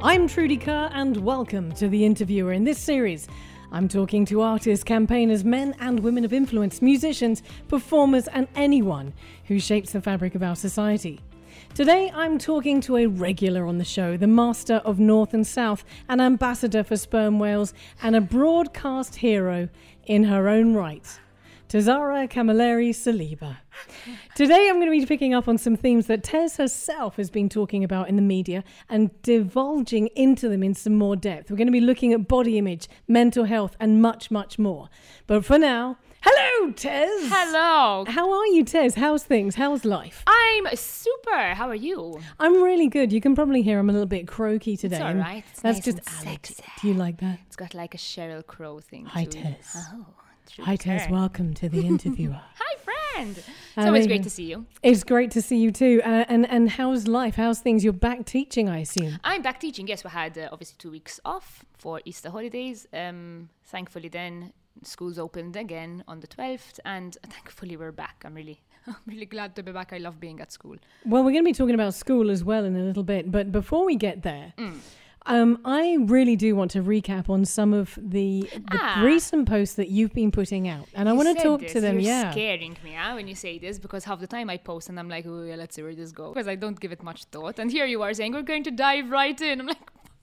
I'm Trudy Kerr, and welcome to The Interviewer. In this series, I'm talking to artists, campaigners, men and women of influence, musicians, performers, and anyone who shapes the fabric of our society. Today, I'm talking to a regular on the show, the master of North and South, an ambassador for sperm whales, and a broadcast hero in her own right. Tazara Camilleri Saliba. Today, I'm going to be picking up on some themes that Tez herself has been talking about in the media and divulging into them in some more depth. We're going to be looking at body image, mental health, and much, much more. But for now, hello, Tez. Hello. How are you, Tez? How's things? How's life? I'm super. How are you? I'm really good. You can probably hear I'm a little bit croaky today. all and right. It's That's nice just. Do you like that? It's got like a Sheryl Crow thing. Hi. Tez. Oh, Hi, care. Welcome to the interviewer. Hi, friend. It's always great to see you. It's great to see you too. Uh, and and how's life? How's things? You're back teaching, I assume. I'm back teaching. Yes, we had uh, obviously two weeks off for Easter holidays. Um, thankfully, then schools opened again on the 12th, and thankfully we're back. I'm really, I'm really glad to be back. I love being at school. Well, we're going to be talking about school as well in a little bit. But before we get there, Mm. Um, I really do want to recap on some of the, the Ah. recent posts that you've been putting out, and I want to talk this. to them. You're yeah. scaring me huh, when you say this because half the time I post and I'm like, oh yeah, let's see where this goes because I don't give it much thought. And here you are saying we're going to dive right in. I'm like,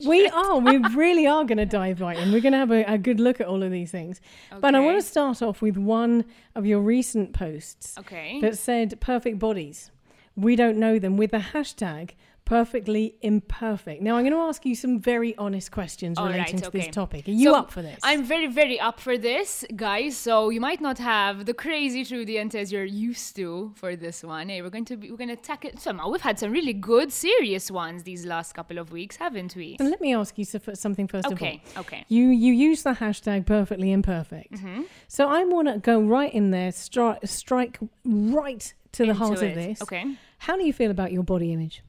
We are. We really are going to dive right in. We're going to have a, a good look at all of these things. Okay. But I want to start off with one of your recent posts okay. that said perfect bodies. We don't know them with the hashtag perfectly imperfect. Now, I'm going to ask you some very honest questions All right, relating to this topic. Are you So, up for this? I'm very, very up for this, guys. So you might not have the crazy Trudy and Tez you're used to for this one. Hey, we're going to be, we're going to tackle somehow. We've had some really good, serious ones these last couple of weeks, haven't we? And let me ask you so- something first Okay, of all. okay. Okay. You you use the hashtag perfectly imperfect. Mm-hmm. So I want to go right in there, stri- strike right to the heart of this. Okay. How do you feel about your body image?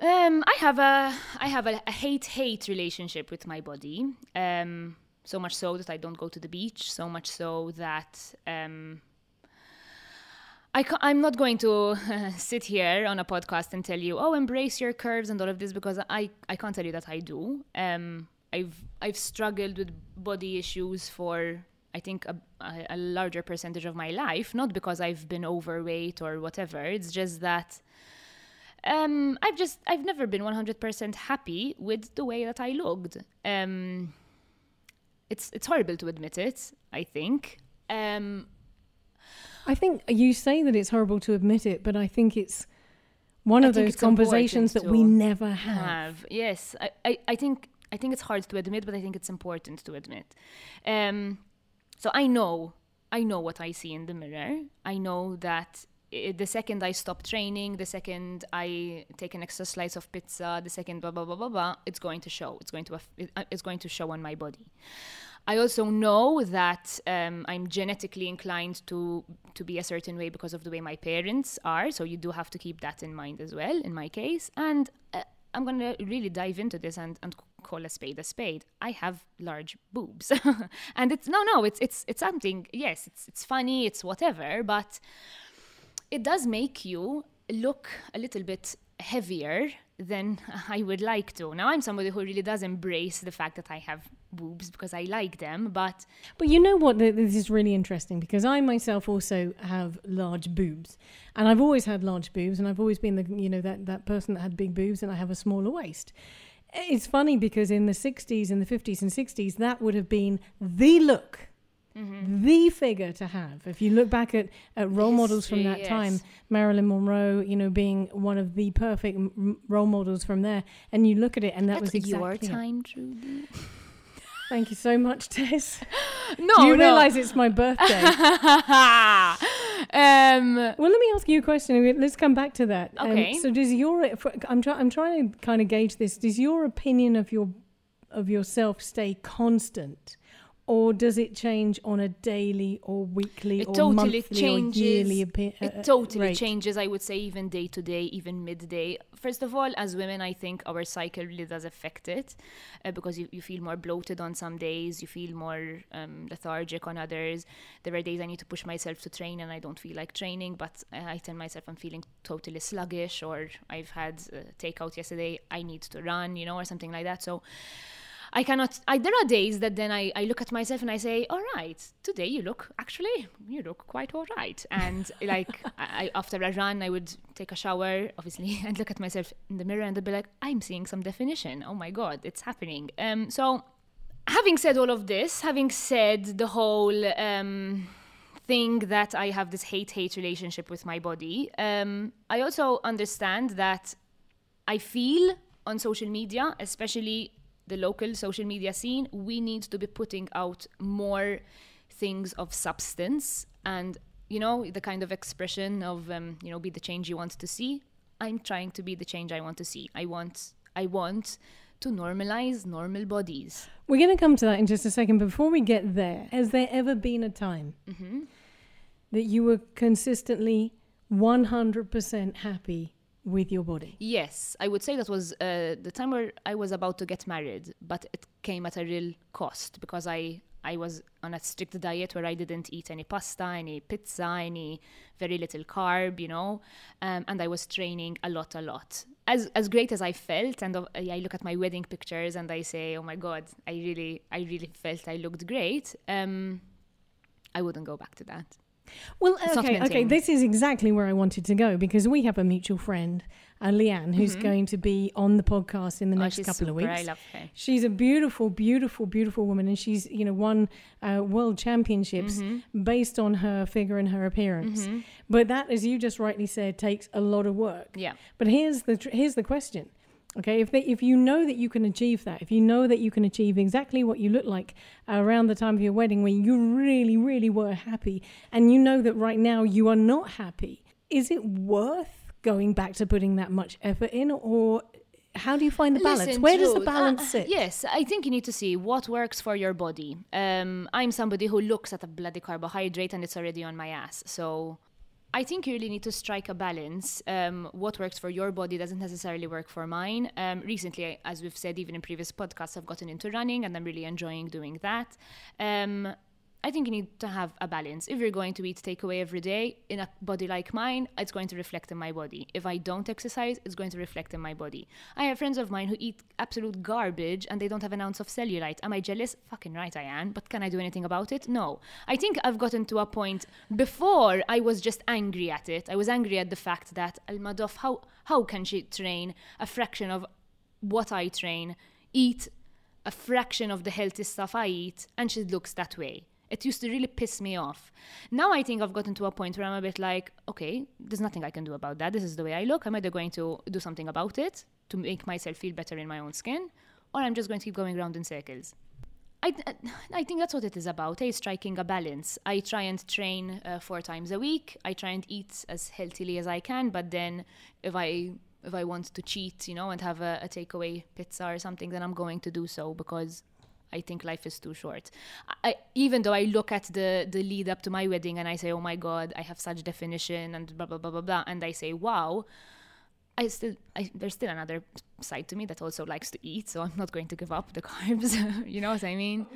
Um, I have a I have a, a hate hate relationship with my body. Um, so much so that I don't go to the beach. So much so that um, I ca- I'm not going to sit here on a podcast and tell you, oh, embrace your curves and all of this because I I can't tell you that I do. Um, I've I've struggled with body issues for I think a, a, a larger percentage of my life, not because I've been overweight or whatever. It's just that um, I've just I've never been 100% happy with the way that I looked. Um, it's it's horrible to admit it. I think. Um, I think you say that it's horrible to admit it, but I think it's one I of those conversations that we never have. have yes. I, I, I think I think it's hard to admit, but I think it's important to admit. Um, so I know I know what I see in the mirror. I know that the second I stop training, the second I take an extra slice of pizza, the second blah blah blah blah blah, it's going to show. It's going to uh, it's going to show on my body. I also know that um, I'm genetically inclined to to be a certain way because of the way my parents are. So you do have to keep that in mind as well. In my case, and uh, I'm gonna really dive into this and and call a spade a spade. I have large boobs, and it's no no it's it's it's something. Yes, it's it's funny. It's whatever, but it does make you look a little bit heavier than I would like to. Now, I'm somebody who really does embrace the fact that I have boobs because I like them, but But you know what? This is really interesting because I myself also have large boobs, and I've always had large boobs, and I've always been the you know that that person that had big boobs, and I have a smaller waist. It's funny because in the '60s, and the '50s, and '60s, that would have been the look. Mm-hmm. The figure to have. If you look back at, at role models from that time. Marilyn Monroe, you know, being one of the perfect m- role models from there, and you look at it, and that that's was exactly your time, Trudy. Thank you so much, Tez. No, Do you no. realise it's my birthday? um, Well, let me ask you a question. Let's come back to that. Um, Okay. so, does your I'm trying I'm trying to kind of gauge this. Does your opinion of your of yourself stay constant, or does it change on a daily or weekly It or totally monthly changes. or yearly uh, it totally rate? changes i would say even day to day even midday first of all as women i think our cycle really does affect it uh, because you, you feel more bloated on some days you feel more um, lethargic on others there are days i need to push myself to train and i don't feel like training but uh, i tell myself i'm feeling totally sluggish or i've had uh, takeout yesterday i need to run you know or something like that so I cannot. I, there are days that then I, I look at myself and I say, "All right, today you look actually you look quite all right." And like I, I, after a run, I would take a shower, obviously, and look at myself in the mirror and I'd be like, "I'm seeing some definition. Oh my god, it's happening." Um, so, having said all of this, having said the whole um, thing that I have this hate hate relationship with my body, um, I also understand that I feel on social media, especially the local social media scene, we need to be putting out more things of substance and you know the kind of expression of um, you know be the change you want to see. I'm trying to be the change I want to see. I want I want to normalize normal bodies. We're going to come to that in just a second. Before we get there, has there ever been a time Mm-hmm. that you were consistently 100% happy with your body? Yes, I would say that was uh, the time where I was about to get married, but it came at a real cost because I I was on a strict diet where I didn't eat any pasta, any pizza, any very little carb, you know, um, and I was training a lot, a lot. As as great as I felt, and uh, I look at my wedding pictures and I say, oh my god, I really I really felt I looked great. Um, I wouldn't go back to that. Well, okay, okay. This is exactly where I wanted to go because we have a mutual friend, uh, Leanne, who's going to be on the podcast in the Mm-hmm. Oh, next couple of weeks. I love her. She's a beautiful, beautiful, beautiful woman, and she's you know won uh, world championships Mm-hmm. based on her figure and her appearance. But that, as you just rightly said, takes a lot of work. Yeah. But here's the tr- here's the question. Okay, if they, if you know that you can achieve that, if you know that you can achieve exactly what you look like around the time of your wedding, when you really, really were happy, and you know that right now you are not happy, is it worth going back to putting that much effort in, or how do you find the balance? Listen, Where does the balance uh, sit? Yes, I think you need to see what works for your body. Um, I'm somebody who looks at a bloody carbohydrate and it's already on my ass. So I think you really need to strike a balance. Um, what works for your body doesn't necessarily work for mine. Um, recently, as we've said even in previous podcasts, I've gotten into running and I'm really enjoying doing that. Um, I think you need to have a balance. If you're going to eat takeaway every day in a body like mine, it's going to reflect in my body. If I don't exercise, it's going to reflect in my body. I have friends of mine who eat absolute garbage and they don't have an ounce of cellulite. Am I jealous? Fucking right I am. But can I do anything about it? No. I think I've gotten to a point before I was just angry at it. I was angry at the fact that Almadoff, how how can she train a fraction of what I train, eat a fraction of the healthy stuff I eat, and she looks that way. It used to really piss me off. Now I think I've gotten to a point where I'm a bit like, okay, there's nothing I can do about that. This is the way I look. I'm either going to do something about it to make myself feel better in my own skin, or I'm just going to keep going around in circles. I, I think that's what it is about, eh? striking a balance. I try and train uh, four times a week. I try and eat as healthily as I can, but then if I if I want to cheat, you know, and have a, a takeaway pizza or something, then I'm going to do so because I think life is too short. I, even though I look at the the lead up to my wedding and I say, oh my god, I have such definition and blah blah blah blah blah, and I say, wow. I still, I, there's still another side to me that also likes to eat, so I'm not going to give up the carbs. you know what I mean?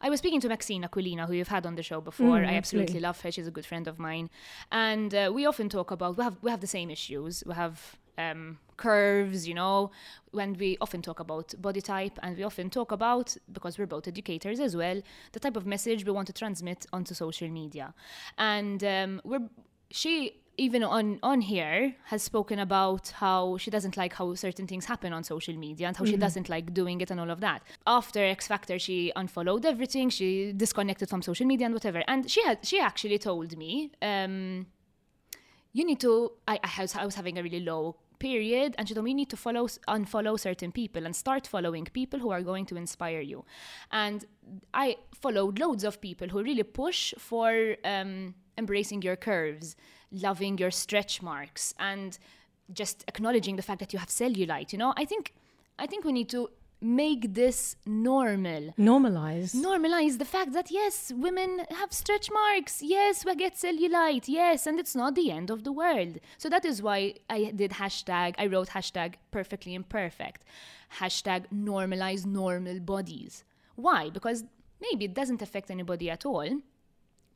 I was speaking to Maxine Aquilina, who you've had on the show before. Mm, I absolutely love her. She's a good friend of mine, and uh, we often talk about we have we have the same issues. We have um, curves, you know, when we often talk about body type, and we often talk about because we're both educators as well, the type of message we want to transmit onto social media, and um, we're she even on on here has spoken about how she doesn't like how certain things happen on social media and how she doesn't like doing it and all of that. After X Factor, she unfollowed everything, she disconnected from social media and whatever. And she had she actually told me, um, you need to. I, I was I was having a really low period and she told me you need to follow unfollow certain people and start following people who are going to inspire you. And i followed loads of people who really push for um, embracing your curves loving your stretch marks and just acknowledging the fact that you have cellulite you know? I think i think we need to make this normal. Normalize. Normalize the fact that yes, women have stretch marks. Yes, we get cellulite. Yes, and it's not the end of the world. So that is why I did hashtag, I wrote hashtag perfectly imperfect. Hashtag normalize normal bodies. Why? Because maybe it doesn't affect anybody at all.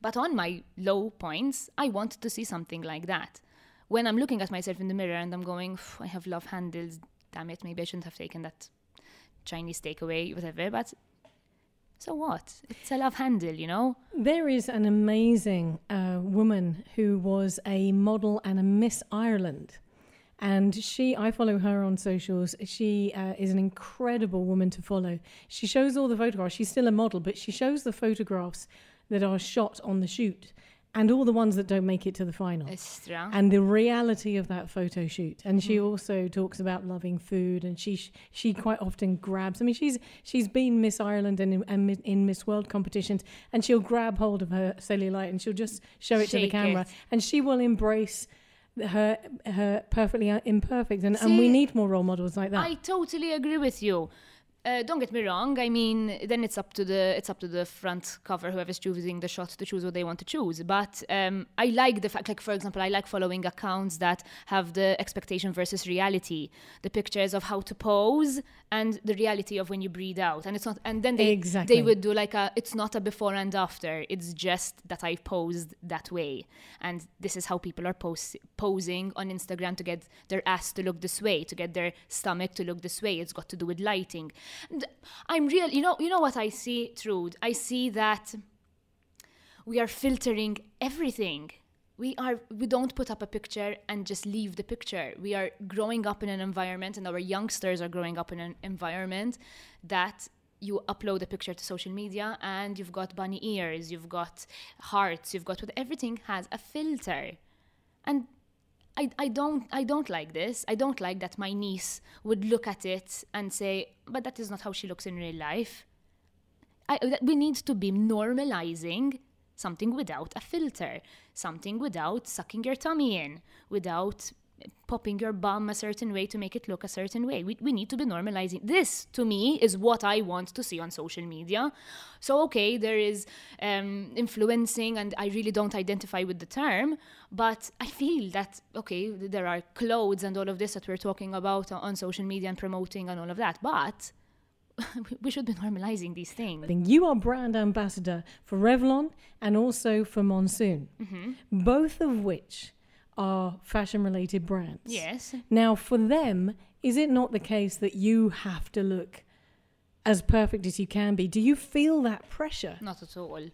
But on my low points, I want to see something like that. When I'm looking at myself in the mirror and I'm going, I have love handles, damn it, maybe I shouldn't have taken that Chinese takeaway, whatever. But so what? It's a love handle, you know? There is an amazing uh, woman who was a model and a Miss Ireland. And she, I follow her on socials. She uh, is an incredible woman to follow. She shows all the photographs. She's still a model, but she shows the photographs that are shot on the shoot and all the ones that don't make it to the final. Estra. And the reality of that photo shoot. And she Mm. also talks about loving food and she she quite often grabs I mean she's she's been Miss Ireland and in, and in Miss World competitions and she'll grab hold of her cellulite and she'll just show it to the Shake camera it. and she will embrace her her perfectly imperfect and, and we need more role models like that. I totally agree with you. Uh, don't get me wrong. I mean, then it's up to the it's up to the front cover, whoever's choosing the shot, to choose what they want to choose. But um, I like the fact, like for example, I like following accounts that have the expectation versus reality, the pictures of how to pose and the reality of when you breathe out. And it's not, and then they Exactly. they would do like a. It's not a before and after. It's just that I posed that way, and this is how people are pos- posing on Instagram to get their ass to look this way, to get their stomach to look this way. It's got to do with lighting. And I'm real. You know. You know what I see, Trude. I see that we are filtering everything. We are we don't put up a picture and just leave the picture. We are growing up in an environment and our youngsters are growing up in an environment that you upload a picture to social media and you've got bunny ears, you've got hearts, you've got what everything has a filter. And I, I don't I don't like this. I don't like that my niece would look at it and say, but that is not how she looks in real life. I, we need to be normalizing something without a filter, something without sucking your tummy in, without popping your bum a certain way to make it look a certain way. We, we need to be normalizing. This, to me, is what I want to see on social media. So, okay, there is um, influencing, and I really don't identify with the term, but I feel that, okay, there are clothes and all of this that we're talking about on social media and promoting and all of that, but we should be normalizing these things. You are brand ambassador for Revlon and also for Monsoon, both of which are fashion related brands. Yes. Now, for them, is it not the case that you have to look as perfect as you can be? Do you feel that pressure? Not at all.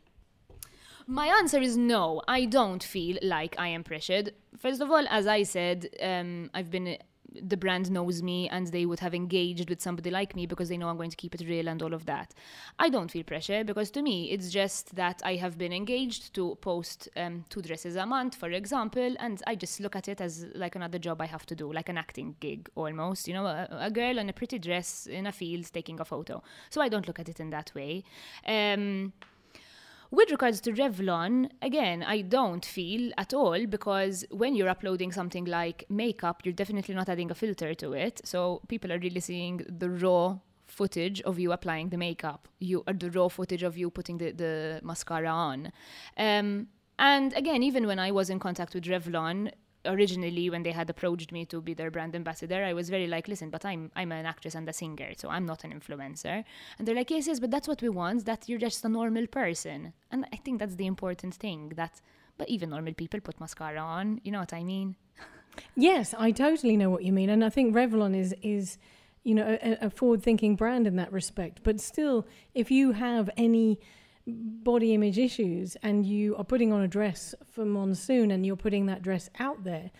My answer is no. I don't feel like I am pressured. First of all, as I said, um, I've been. The brand knows me and they would have engaged with somebody like me because they know I'm going to keep it real and all of that. I don't feel pressure because to me it's just that I have been engaged to post um, two dresses a month, for example, and I just look at it as like another job I have to do, like an acting gig almost. You know, a, a girl in a pretty dress in a field taking a photo. So I don't look at it in that way. Um, with regards to Revlon, again, I don't feel at all because when you're uploading something like makeup, you're definitely not adding a filter to it. So people are really seeing the raw footage of you applying the makeup, you the raw footage of you putting the, the mascara on. Um, and again, even when I was in contact with Revlon, originally when they had approached me to be their brand ambassador i was very like listen but i'm i'm an actress and a singer so i'm not an influencer and they're like yes yes but that's what we want that you're just a normal person and i think that's the important thing that but even normal people put mascara on you know what i mean Yes, I totally know what you mean, and I think Revlon is is you know a, a forward thinking brand in that respect. But still, if you have any body image issues and you are putting on a dress for monsoon and you're putting that dress out there,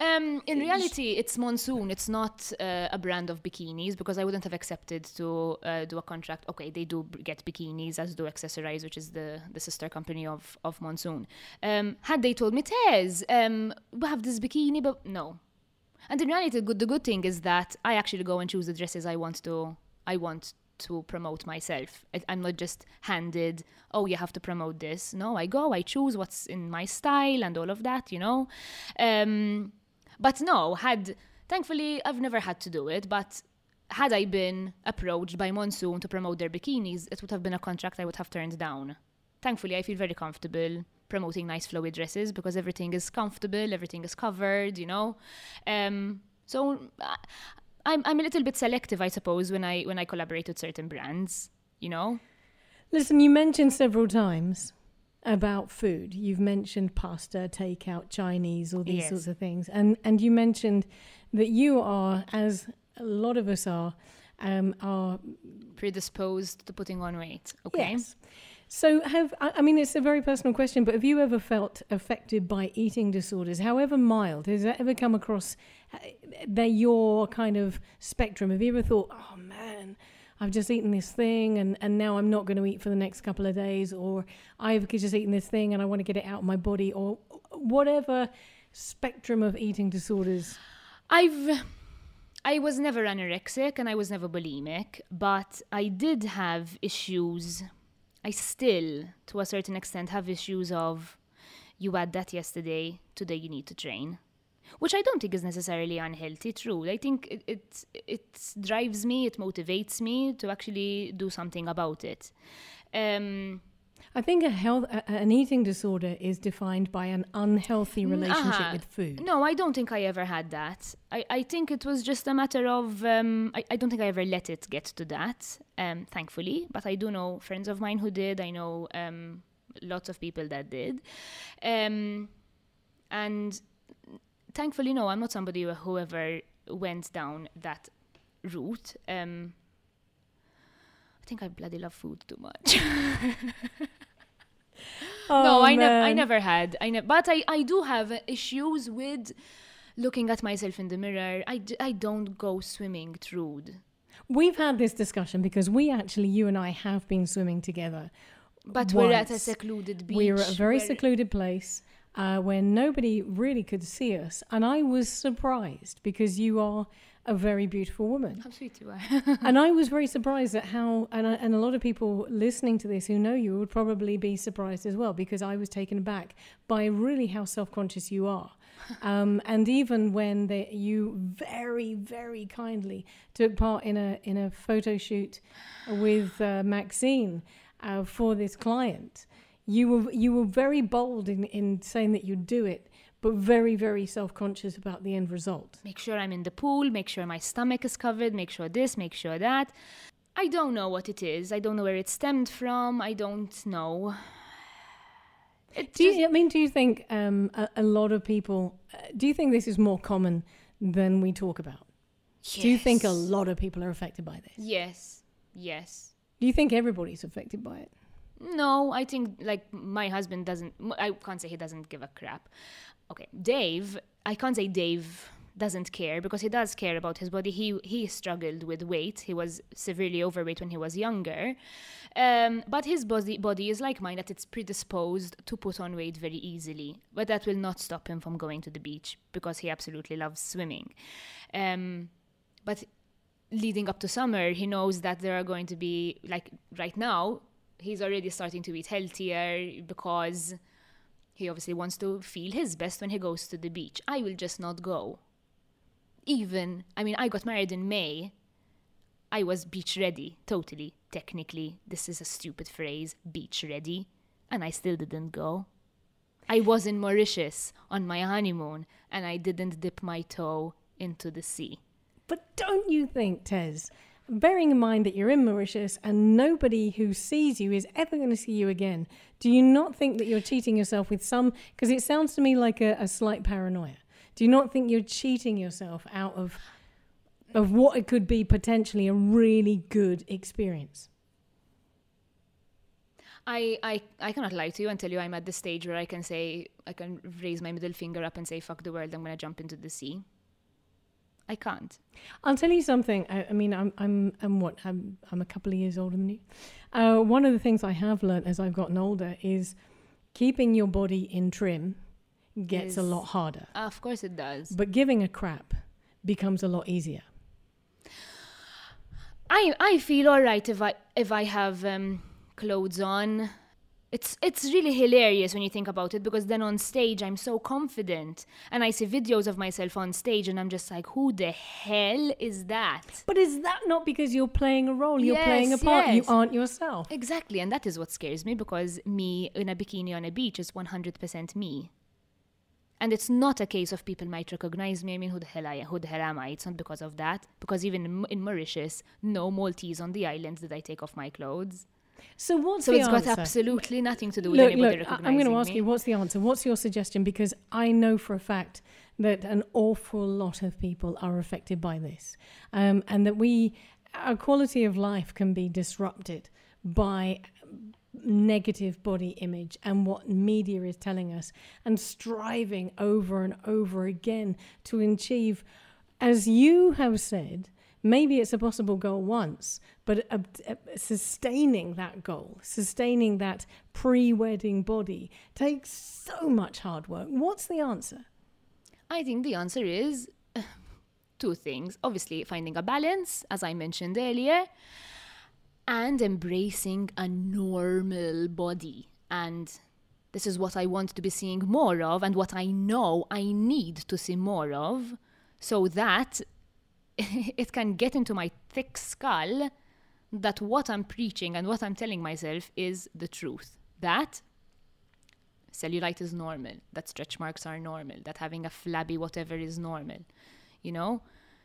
Um, in reality, it's Monsoon. It's not uh, a brand of bikinis because I wouldn't have accepted to uh, do a contract. Okay, they do get bikinis, as do Accessorize, which is the, the sister company of, of Monsoon. Um, had they told me, Tez, um, we have this bikini, but no. And in reality, the good, the good thing is that I actually go and choose the dresses I want to. I want to promote myself. I'm not just handed, oh, you have to promote this. No, I go, I choose what's in my style and all of that, you know. Um, but no, had thankfully I've never had to do it, but had I been approached by Monsoon to promote their bikinis, it would have been a contract I would have turned down. Thankfully, I feel very comfortable promoting nice flowy dresses because everything is comfortable, everything is covered, you know. Um, so I'm I'm a little bit selective, I suppose, when I when I collaborate with certain brands, you know. Listen, you mentioned several times about food. You've mentioned pasta, takeout, Chinese, all these Yes. sorts of things, and and you mentioned that you are, as a lot of us are, um, are Predisposed to putting on weight. Okay. yes. So have I, I mean it's a very personal question, but have you ever felt affected by eating disorders, however mild? Has that ever come across? They're your kind of spectrum. Have you ever thought, oh man, I've just eaten this thing and, and now I'm not going to eat for the next couple of days, or I've just eaten this thing and I want to get it out of my body, or whatever spectrum of eating disorders? I've I was never anorexic and I was never bulimic, but I did have issues. I still, to a certain extent, have issues of you had that yesterday, today you need to train. Which I don't think is necessarily unhealthy, true. I think it, it, it drives me, it motivates me to actually do something about it. Um, I think a health, a, an eating disorder is defined by an unhealthy relationship uh-huh. with food. No, I don't think I ever had that. I, I think it was just a matter of, um, I, I don't think I ever let it get to that, um, thankfully. But I do know friends of mine who did. I know um, lots of people that did. Um, and thankfully, no, I'm not somebody who ever went down that route. Um, I think I bloody love food too much. no, Oh, I never, I never had. I ne- but I, I do have issues with looking at myself in the mirror. I, d- I don't go swimming through. We've had this discussion because we actually, you and I, have been swimming together. But we're at a secluded beach. We were at a very secluded place uh, where nobody really could see us, and I was surprised because you are a very beautiful woman. Sweet and I was very surprised at how, and, I, and a lot of people listening to this who know you would probably be surprised as well because I was taken aback by really how self conscious you are. Um, and even when they, you very, very kindly took part in a in a photo shoot with uh, Maxine uh, for this client, you were you were very bold in, in saying that you'd do it, but very, very self conscious about the end result. make sure I'm in the pool, make sure my stomach is covered, make sure this, make sure that. I don't know what it is. I don't know where it stemmed from. I don't know. It Do just- you, I mean, do you think um, a, a lot of people, uh, do you think this is more common than we talk about? yes. Do you think a lot of people are affected by this? Yes. Yes. Do you think everybody's affected by it? No, I think like my husband doesn't. I can't say he doesn't give a crap. Okay, Dave. I can't say Dave doesn't care because he does care about his body. He he struggled with weight. He was severely overweight when he was younger, um, but his body body is like mine that it's predisposed to put on weight very easily. But that will not stop him from going to the beach because he absolutely loves swimming. Um, but leading up to summer, he knows that there are going to be like right now he's already starting to eat healthier because he obviously wants to feel his best when he goes to the beach. I will just not go. Even, I mean, I got married in May. I was beach ready, totally. Technically, this is a stupid phrase, beach ready. And I still didn't go. I was in Mauritius on my honeymoon and I didn't dip my toe into the sea. But don't you think, Tez, bearing in mind that you're in Mauritius and nobody who sees you is ever going to see you again, do you not think that you're cheating yourself with some? Because it sounds to me like a, a slight paranoia. Do you not think you're cheating yourself out of of what it could be potentially a really good experience? I, I, I cannot lie to you and tell you I'm at the stage where I can say, I can raise my middle finger up and say, fuck the world, I'm going to jump into the sea. I can't. I'll tell you something. I, I mean, I'm, I'm, I'm what? I'm, I'm a couple of years older than you. Uh, one of the things I have learned as I've gotten older is keeping your body in trim gets a lot harder, of course it does. but giving a crap becomes a lot easier. I, I feel all right if I, if I have um, clothes on. It's it's really hilarious when you think about it because then on stage I'm so confident and I see videos of myself on stage and I'm just like, who the hell is that? But is that not because you're playing a role? You're playing a Yes, part. You aren't yourself. Exactly, and that is what scares me because me in a bikini on a beach is 100% me. And it's not a case of people might recognize me. I mean, who the hell I who the hell am I? It's not because of that. Because even in, in Mauritius, no Maltese on the islands did I take off my clothes. So what's So the it's answer? got absolutely nothing to do with Look, anybody look, recognizing I'm going to ask me. you, what's the answer? What's your suggestion? Because I know for a fact that an awful lot of people are affected by this, um, and that we, our quality of life can be disrupted by negative body image and what media is telling us, and striving over and over again to achieve, as you have said. Maybe it's a possible goal once, but sustaining that goal, sustaining that pre wedding body takes so much hard work. What's the answer? I think the answer is two things. Obviously, finding a balance, as I mentioned earlier, and embracing a normal body. And this is what I want to be seeing more of, and what I know I need to see more of, so that it can get into my thick skull that what I'm preaching and what I'm telling myself is the truth. That cellulite is normal, that stretch marks are normal, that having a flabby whatever is normal. You know?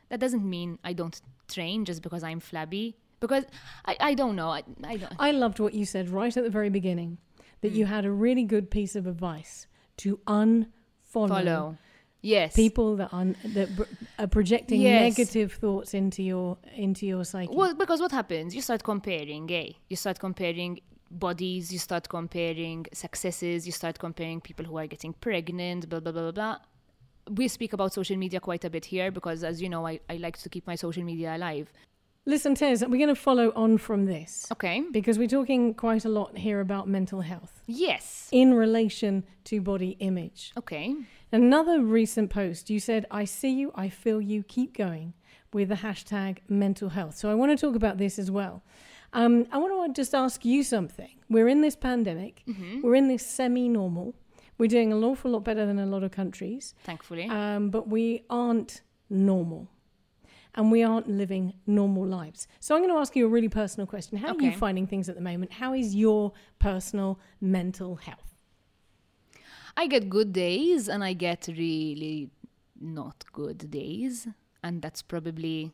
That doesn't mean I don't train just because I'm flabby. Because I, I don't know. I, I don't. I loved what you said right at the very beginning that you hmm. had a really good piece of advice to unfollow Follow. Yes. people that are, that are projecting Yes. negative thoughts into your into your psyche. Well, because what happens? You start comparing, eh? You start comparing bodies, you start comparing successes, you start comparing people who are getting pregnant, blah, blah, blah, blah, blah. We speak about social media quite a bit here because, as you know, I, I like to keep my social media alive. Listen, Tez, we're going to follow on from this Okay. because we're talking quite a lot here about mental health Yes. in relation to body image. Okay. Another recent post, you said, I see you, I feel you, keep going with the hashtag mental health. So I want to talk about this as well. Um, I want to just ask you something. We're in this pandemic, we're in this semi normal. We're doing an awful lot better than a lot of countries, Thankfully. um, but we aren't normal. And we aren't living normal lives. So I'm going to ask you a really personal question. How are you finding things at the moment? How is your personal mental health? I get good days and I get really not good days. And that's probably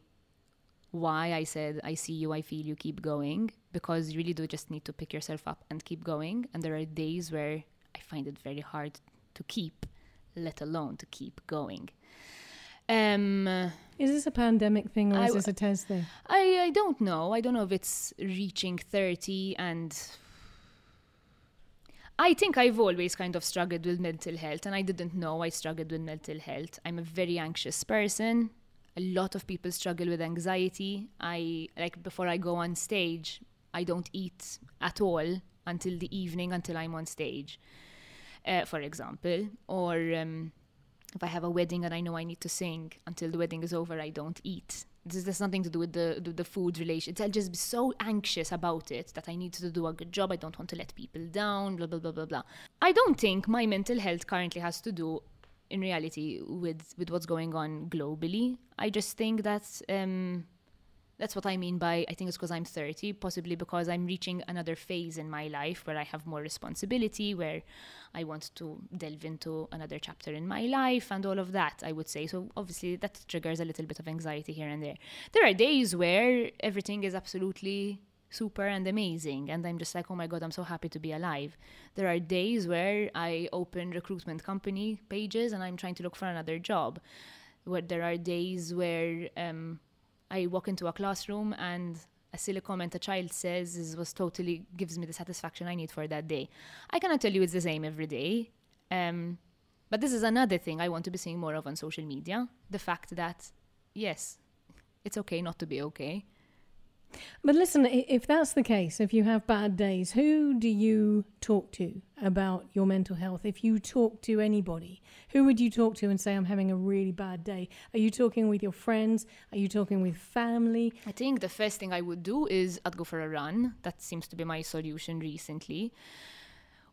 why I said, I see you, I feel you, keep going. Because you really do just need to pick yourself up and keep going. And there are days where I find it very hard to keep, let alone to keep going. Um, Is this a pandemic thing or I is this a Tez thing? I, I don't know. I don't know if it's reaching 30 and I think I've always kind of struggled with mental health and I didn't know I struggled with mental health. I'm a very anxious person. A lot of people struggle with anxiety. I like before I go on stage, I don't eat at all until the evening until I'm on stage. Uh, for example, or um, if I have a wedding and I know I need to sing until the wedding is over, I don't eat. This has nothing to do with the, the, the food relations. I'll just be so anxious about it that I need to do a good job. I don't want to let people down, blah, blah, blah, blah, blah. I don't think my mental health currently has to do, in reality, with, with what's going on globally. I just think that um, that's what I mean by I think it's because I'm 30, possibly because I'm reaching another phase in my life where I have more responsibility, where I want to delve into another chapter in my life and all of that, I would say. So obviously that triggers a little bit of anxiety here and there. There are days where everything is absolutely super and amazing and I'm just like, "Oh my god, I'm so happy to be alive." There are days where I open recruitment company pages and I'm trying to look for another job. Where there are days where um I walk into a classroom and a silly comment a child says is, was totally gives me the satisfaction I need for that day. I cannot tell you it's the same every day. Um, but this is another thing I want to be seeing more of on social media. The fact that, yes, it's okay not to be okay. But listen, if that's the case, if you have bad days, who do you talk to about your mental health? If you talk to anybody, who would you talk to and say, I'm having a really bad day? Are you talking with your friends? Are you talking with family? I think the first thing I would do is I'd go for a run. That seems to be my solution recently.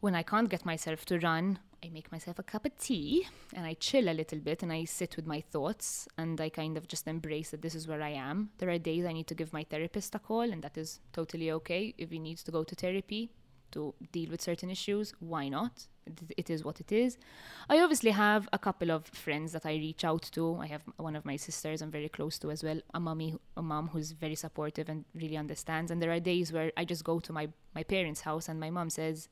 When I can't get myself to run, I make myself a cup of tea and I chill a little bit and I sit with my thoughts and I kind of just embrace that this is where I am. There are days I need to give my therapist a call, and that is totally okay. If he needs to go to therapy to deal with certain issues, why not? It, is what it is. I obviously have a couple of friends that I reach out to. I have one of my sisters I'm very close to as well, a mommy, a mom who's very supportive and really understands. And there are days where I just go to my, my parents' house and my mom says,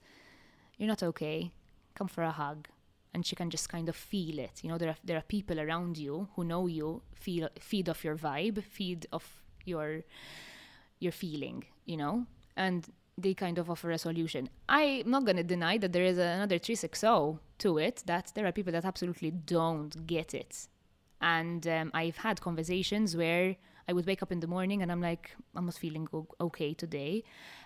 You're not okay. Come for a hug. And she can just kind of feel it. You know there are there are people around you who know you feel feed off your vibe feed off your your feeling you know? And they kind of offer a solution. I'm not going to deny that there is another 360 to it that there are people that absolutely don't get it. And um, i've had conversations where I would wake up in the morning and I'm like, I'm not feeling okay today.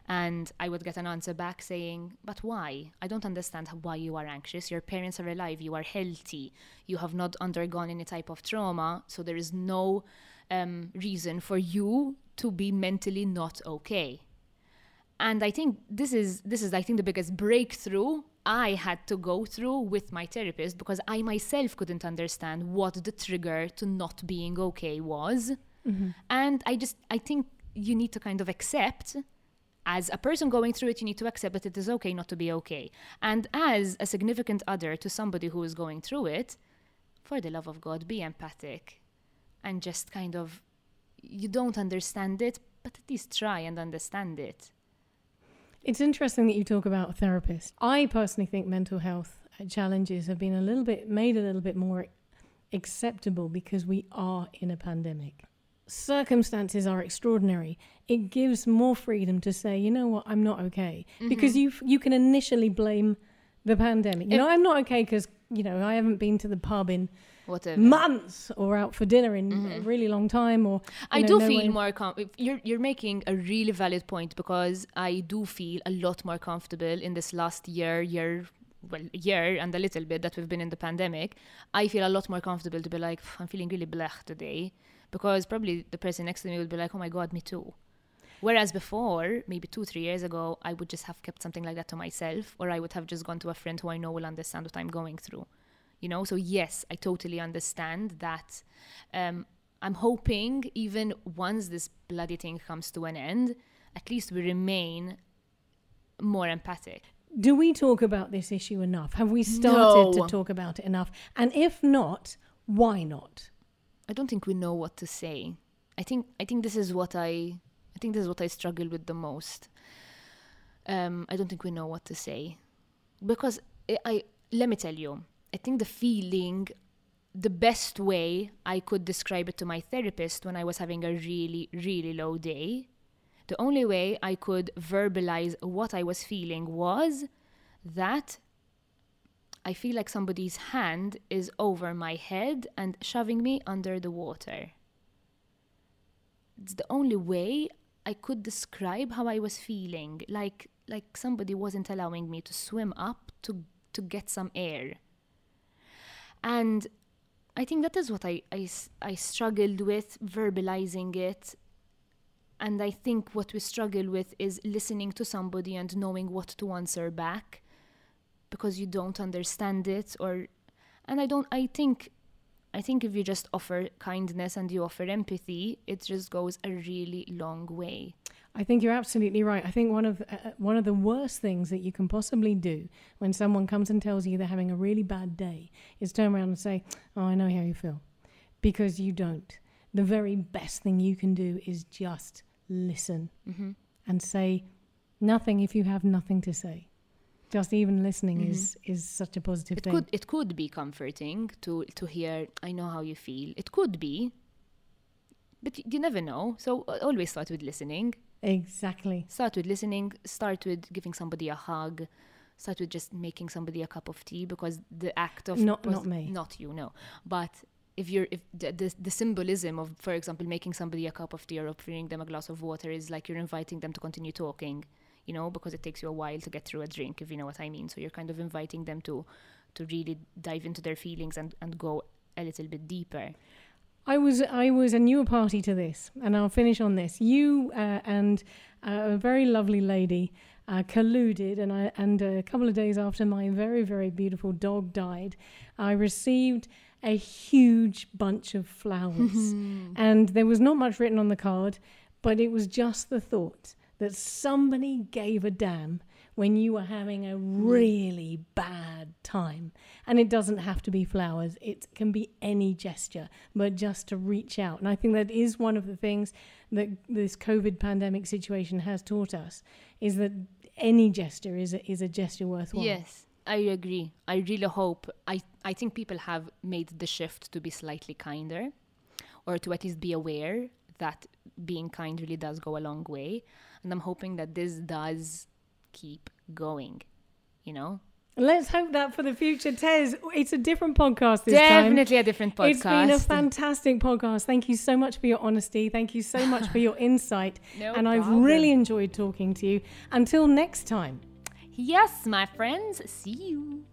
And I would get an answer back saying, But why? I don't understand why you are anxious. Your parents are alive. You are healthy. You have not undergone any type of trauma. So there is no um, reason for you to be mentally not okay. And I think this is this is I think the biggest breakthrough I had to go through with my therapist because I myself couldn't understand what the trigger to not being okay was. Mm-hmm. And I just, I think you need to kind of accept as a person going through it, you need to accept that it is okay not to be okay. And as a significant other to somebody who is going through it, for the love of God, be empathic and just kind of, you don't understand it, but at least try and understand it. It's interesting that you talk about a therapist. I personally think mental health challenges have been a little bit made a little bit more acceptable because we are in a pandemic circumstances are extraordinary, it gives more freedom to say, you know what, I'm not okay, mm-hmm. because you you can initially blame the pandemic. You it, know, I'm not okay because you know I haven't been to the pub in Whatever. months or out for dinner in mm-hmm. a really long time. Or I know, do no feel more. Com- you're you're making a really valid point because I do feel a lot more comfortable in this last year year well year and a little bit that we've been in the pandemic i feel a lot more comfortable to be like i'm feeling really blech today because probably the person next to me would be like, oh my God, me too. Whereas before, maybe two, three years ago, I would just have kept something like that to myself, or I would have just gone to a friend who I know will understand what I'm going through. You know, so yes, I totally understand that. Um, I'm hoping even once this bloody thing comes to an end, at least we remain more empathic. Do we talk about this issue enough? Have we started no. to talk about it enough? And if not, why not? I don't think we know what to say. I think I think this is what I I think this is what I struggle with the most. Um, I don't think we know what to say because I, I let me tell you. I think the feeling, the best way I could describe it to my therapist when I was having a really really low day, the only way I could verbalize what I was feeling was that I feel like somebody's hand is over my head and shoving me under the water. It's the only way I could describe how I was feeling, like like somebody wasn't allowing me to swim up to to get some air. And I think that is what I, I, I struggled with verbalizing it. And I think what we struggle with is listening to somebody and knowing what to answer back because you don't understand it or and I don't I think I think if you just offer kindness and you offer empathy, it just goes a really long way. I think you're absolutely right. I think one of uh, uh, one of the worst things that you can possibly do when someone comes and tells you they're having a really bad day is turn around and say, "Oh, I know how you feel," because you don't. The very best thing you can do is just listen mm-hmm. and say nothing if you have nothing to say just even listening mm-hmm. is is such a positive it thing. Could, it could be comforting to to hear. I know how you feel. It could be, but you never know. So always start with listening. Exactly. Start with listening. Start with giving somebody a hug. Start with just making somebody a cup of tea because the act of not not me, not you, no. But if you're if the, the, the symbolism of, for example, making somebody a cup of tea or offering them a glass of water is like you're inviting them to continue talking you know, because it takes you a while to get through a drink, if you know what I mean. So you're kind of inviting them to to really dive into their feelings and, and go a little bit deeper. I was I was a newer party to this, and I'll finish on this. You uh, and uh, a very lovely lady uh, colluded, and I and a couple of days after my very very beautiful dog died, I received a huge bunch of flowers, and there was not much written on the card, but it was just the thought that somebody gave a damn when you were having a mm. really bad time. And it doesn't have to be flowers, it can be any gesture, but just to reach out. And I think that is one of the things that this COVID pandemic situation has taught us is that any gesture is a, is a gesture worthwhile. Yes, I agree. I really hope. I, I think people have made the shift to be slightly kinder or to at least be aware that being kind really does go a long way. And I'm hoping that this does keep going, you know? Let's hope that for the future, Tez. It's a different podcast this time. Definitely a different podcast. It's been a fantastic podcast. Thank you so much for your honesty. Thank you so much for your insight. No and I've really enjoyed talking to you. Until next time. Yes, my friends. See you.